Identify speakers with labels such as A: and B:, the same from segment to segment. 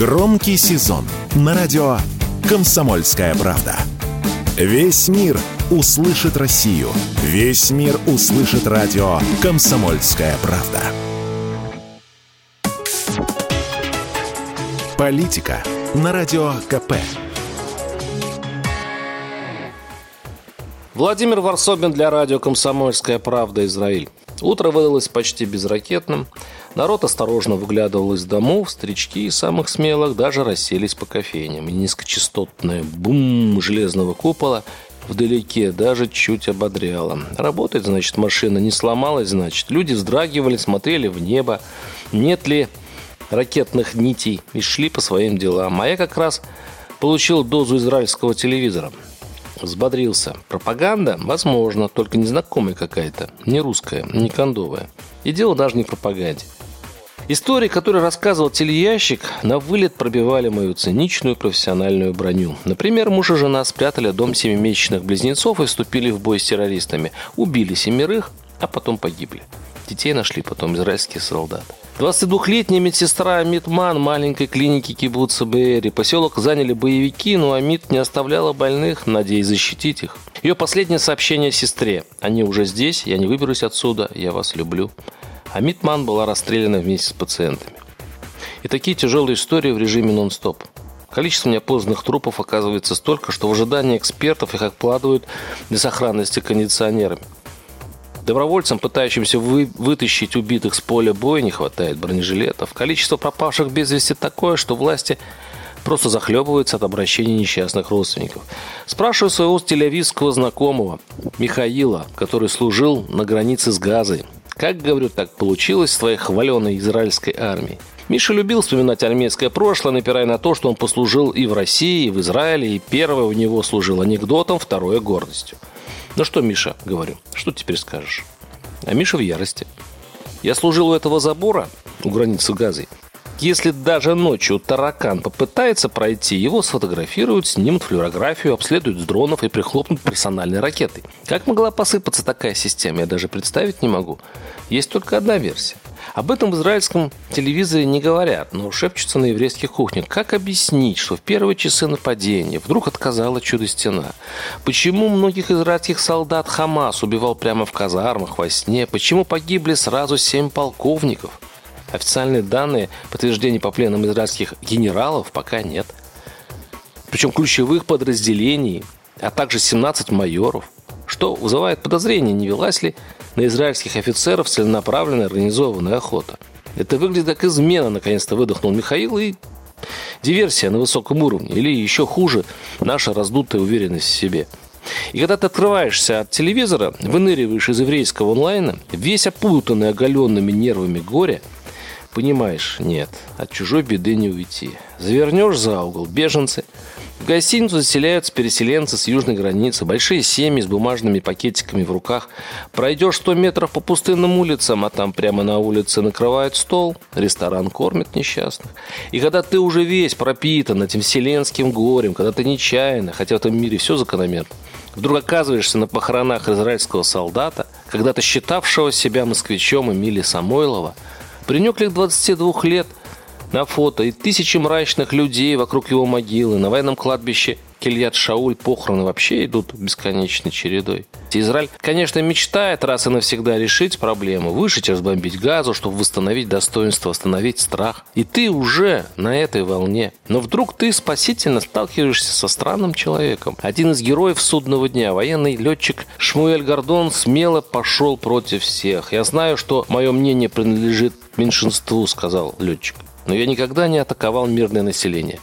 A: Громкий сезон на радио «Комсомольская правда». Весь мир услышит Россию. Весь мир услышит радио «Комсомольская правда». Политика на радио КП.
B: Владимир Варсобин для радио «Комсомольская правда. Израиль». Утро выдалось почти безракетным. Народ осторожно выглядывал из домов, старички и самых смелых даже расселись по кофейням. И низкочастотное бум железного купола вдалеке даже чуть ободряло. Работает, значит, машина, не сломалась, значит. Люди вздрагивали, смотрели в небо. Нет ли ракетных нитей и шли по своим делам. А я как раз получил дозу израильского телевизора – Взбодрился. Пропаганда? Возможно, только незнакомая какая-то. Не русская, не кондовая. И дело даже не в пропаганде. Истории, которые рассказывал телеящик, на вылет пробивали мою циничную профессиональную броню. Например, муж и жена спрятали дом семимесячных близнецов и вступили в бой с террористами. Убили семерых, а потом погибли. Детей нашли потом израильские солдаты. 22-летняя медсестра Митман маленькой клиники Кибуца Бэри. Поселок заняли боевики, но Амит не оставляла больных, надеясь защитить их. Ее последнее сообщение сестре. «Они уже здесь, я не выберусь отсюда, я вас люблю». А Митман была расстреляна вместе с пациентами. И такие тяжелые истории в режиме нон-стоп. Количество неопознанных трупов оказывается столько, что в ожидании экспертов их обкладывают для сохранности кондиционерами. Добровольцам, пытающимся вы, вытащить убитых с поля боя, не хватает бронежилетов. Количество пропавших без вести такое, что власти просто захлебываются от обращений несчастных родственников. Спрашиваю своего телевизского знакомого Михаила, который служил на границе с Газой. Как, говорю, так получилось с твоей хваленой израильской армией? Миша любил вспоминать армейское прошлое, напирая на то, что он послужил и в России, и в Израиле, и первое у него служил анекдотом, второе – гордостью. Ну что, Миша, говорю, что теперь скажешь? А Миша в ярости. Я служил у этого забора, у границы Газы. Если даже ночью таракан попытается пройти, его сфотографируют, снимут флюорографию, обследуют с дронов и прихлопнут персональной ракетой. Как могла посыпаться такая система, я даже представить не могу. Есть только одна версия. Об этом в израильском телевизоре не говорят, но шепчутся на еврейских кухнях. Как объяснить, что в первые часы нападения вдруг отказала чудо-стена? Почему многих израильских солдат Хамас убивал прямо в казармах во сне? Почему погибли сразу семь полковников? Официальные данные подтверждения по пленам израильских генералов пока нет. Причем ключевых подразделений, а также 17 майоров – что вызывает подозрение, не велась ли на израильских офицеров целенаправленная организованная охота. Это выглядит как измена, наконец-то выдохнул Михаил, и диверсия на высоком уровне, или еще хуже, наша раздутая уверенность в себе. И когда ты открываешься от телевизора, выныриваешь из еврейского онлайна, весь опутанный оголенными нервами горя, понимаешь, нет, от чужой беды не уйти. Завернешь за угол, беженцы – в гостиницу заселяются переселенцы с южной границы, большие семьи с бумажными пакетиками в руках. Пройдешь 100 метров по пустынным улицам, а там прямо на улице накрывают стол, ресторан кормит несчастных. И когда ты уже весь пропитан этим вселенским горем, когда ты нечаянно, хотя в этом мире все закономерно, вдруг оказываешься на похоронах израильского солдата, когда-то считавшего себя москвичом Эмили Самойлова, принюк лет 22 лет – на фото и тысячи мрачных людей вокруг его могилы. На военном кладбище Кильят Шауль похороны вообще идут бесконечной чередой. Израиль, конечно, мечтает раз и навсегда решить проблему, вышить разбомбить газу, чтобы восстановить достоинство, остановить страх. И ты уже на этой волне. Но вдруг ты спасительно сталкиваешься со странным человеком. Один из героев судного дня, военный летчик Шмуэль Гордон, смело пошел против всех. Я знаю, что мое мнение принадлежит меньшинству, сказал летчик. Но я никогда не атаковал мирное население.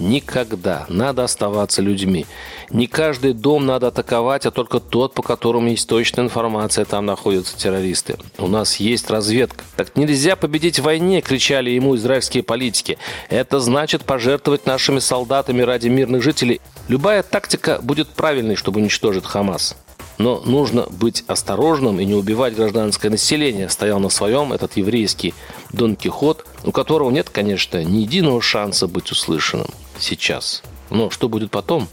B: Никогда. Надо оставаться людьми. Не каждый дом надо атаковать, а только тот, по которому есть точная информация, там находятся террористы. У нас есть разведка. Так нельзя победить в войне, кричали ему израильские политики. Это значит пожертвовать нашими солдатами ради мирных жителей. Любая тактика будет правильной, чтобы уничтожить Хамас. Но нужно быть осторожным и не убивать гражданское население. Стоял на своем этот еврейский Дон Кихот, у которого нет, конечно, ни единого шанса быть услышанным сейчас. Но что будет потом?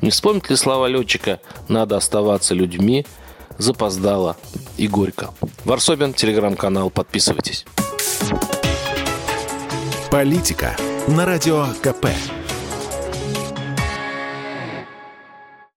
B: Не вспомнит ли слова летчика «надо оставаться людьми», запоздало и горько. Варсобин, телеграм-канал, подписывайтесь.
A: Политика на Радио КП.